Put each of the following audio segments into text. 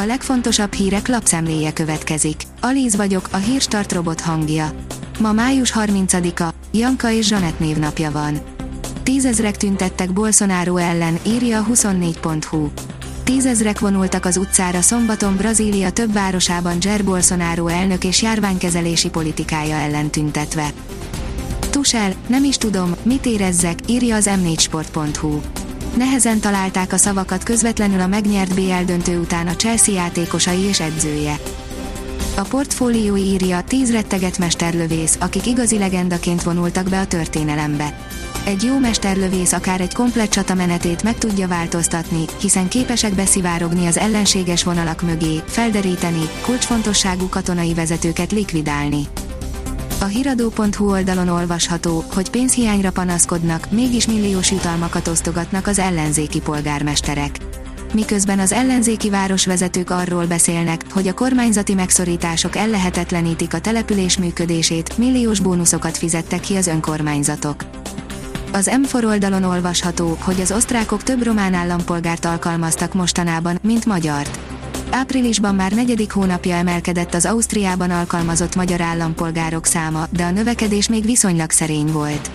A legfontosabb hírek lapszemléje következik. Alíz vagyok, a hírstart robot hangja. Ma május 30-a, Janka és Zsanett névnapja van. Tízezrek tüntettek Bolsonaro ellen, írja a 24.hu. Tízezrek vonultak az utcára szombaton Brazília több városában Jair Bolsonaro elnök és járványkezelési politikája ellen tüntetve. Tusel, nem is tudom, mit érezzek, írja az m4sport.hu. Nehezen találták a szavakat közvetlenül a megnyert BL döntő után a Chelsea játékosai és edzője. A portfólió írja 10 retteget mesterlövész, akik igazi legendaként vonultak be a történelembe. Egy jó mesterlövész akár egy komplett csatamenetét meg tudja változtatni, hiszen képesek beszivárogni az ellenséges vonalak mögé, felderíteni, kulcsfontosságú katonai vezetőket likvidálni. A hiradó.hu oldalon olvasható, hogy pénzhiányra panaszkodnak, mégis milliós jutalmakat osztogatnak az ellenzéki polgármesterek. Miközben az ellenzéki városvezetők arról beszélnek, hogy a kormányzati megszorítások ellehetetlenítik a település működését, milliós bónuszokat fizettek ki az önkormányzatok. Az M4 oldalon olvasható, hogy az osztrákok több román állampolgárt alkalmaztak mostanában, mint magyart. Áprilisban már negyedik hónapja emelkedett az Ausztriában alkalmazott magyar állampolgárok száma, de a növekedés még viszonylag szerény volt.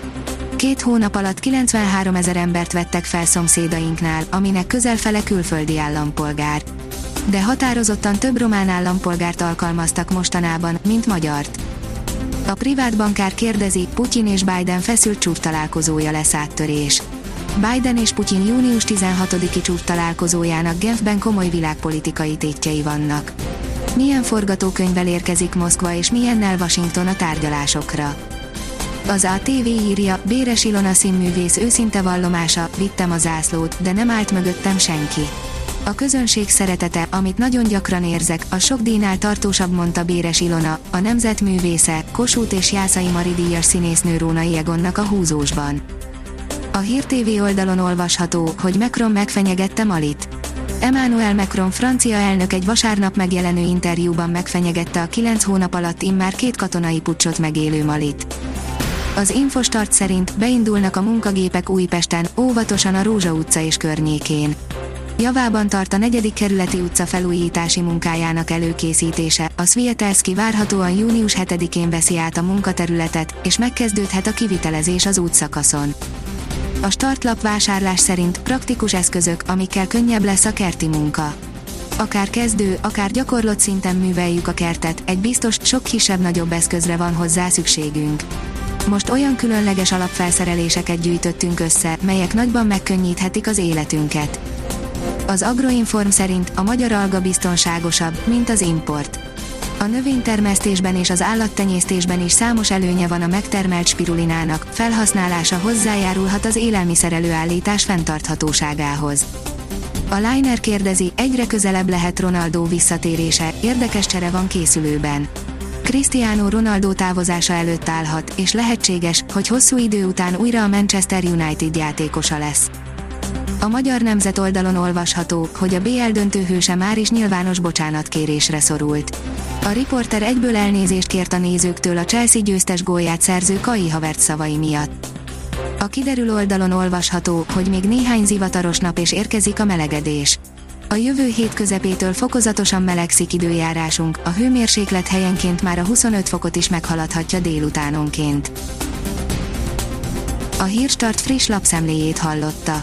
Két hónap alatt 93 ezer embert vettek fel szomszédainknál, aminek közel fele külföldi állampolgár. De határozottan több román állampolgárt alkalmaztak mostanában, mint magyart. A privát bankár kérdezi, Putyin és Biden feszült csúcs találkozója lesz áttörés. Biden és Putyin június 16-i csúcs találkozójának Genfben komoly világpolitikai tétjei vannak. Milyen forgatókönyvvel érkezik Moszkva és milyennel Washington a tárgyalásokra? Az ATV írja, Béres Ilona színművész őszinte vallomása, vittem a zászlót, de nem állt mögöttem senki. A közönség szeretete, amit nagyon gyakran érzek, a sok díjnál tartósabb mondta Béres Ilona, a nemzetművésze, Kossuth és Jászai Mari díjas színésznő Rónai Egonnak a húzósban. A Hír TV oldalon olvasható, hogy Macron megfenyegette Malit. Emmanuel Macron francia elnök egy vasárnap megjelenő interjúban megfenyegette a 9 hónap alatt immár két katonai pucsot megélő Malit. Az Infostart szerint beindulnak a munkagépek Újpesten, óvatosan a Rózsa utca és környékén. Javában tart a negyedik kerületi utca felújítási munkájának előkészítése, a Svietelszki várhatóan június 7-én veszi át a munkaterületet, és megkezdődhet a kivitelezés az útszakaszon. A startlap vásárlás szerint praktikus eszközök, amikkel könnyebb lesz a kerti munka. Akár kezdő, akár gyakorlott szinten műveljük a kertet, egy biztos, sok kisebb-nagyobb eszközre van hozzá szükségünk. Most olyan különleges alapfelszereléseket gyűjtöttünk össze, melyek nagyban megkönnyíthetik az életünket. Az Agroinform szerint a magyar alga biztonságosabb, mint az import. A növénytermesztésben és az állattenyésztésben is számos előnye van a megtermelt spirulinának, felhasználása hozzájárulhat az élelmiszer előállítás fenntarthatóságához. A Liner kérdezi, egyre közelebb lehet Ronaldo visszatérése, érdekes csere van készülőben. Cristiano Ronaldo távozása előtt állhat, és lehetséges, hogy hosszú idő után újra a Manchester United játékosa lesz. A magyar nemzet oldalon olvasható, hogy a BL döntőhőse már is nyilvános bocsánatkérésre szorult. A riporter egyből elnézést kért a nézőktől a Chelsea győztes gólját szerző Kai Havert szavai miatt. A kiderül oldalon olvasható, hogy még néhány zivataros nap és érkezik a melegedés. A jövő hét közepétől fokozatosan melegszik időjárásunk, a hőmérséklet helyenként már a 25 fokot is meghaladhatja délutánonként. A Hírstart friss lapszemléjét hallotta.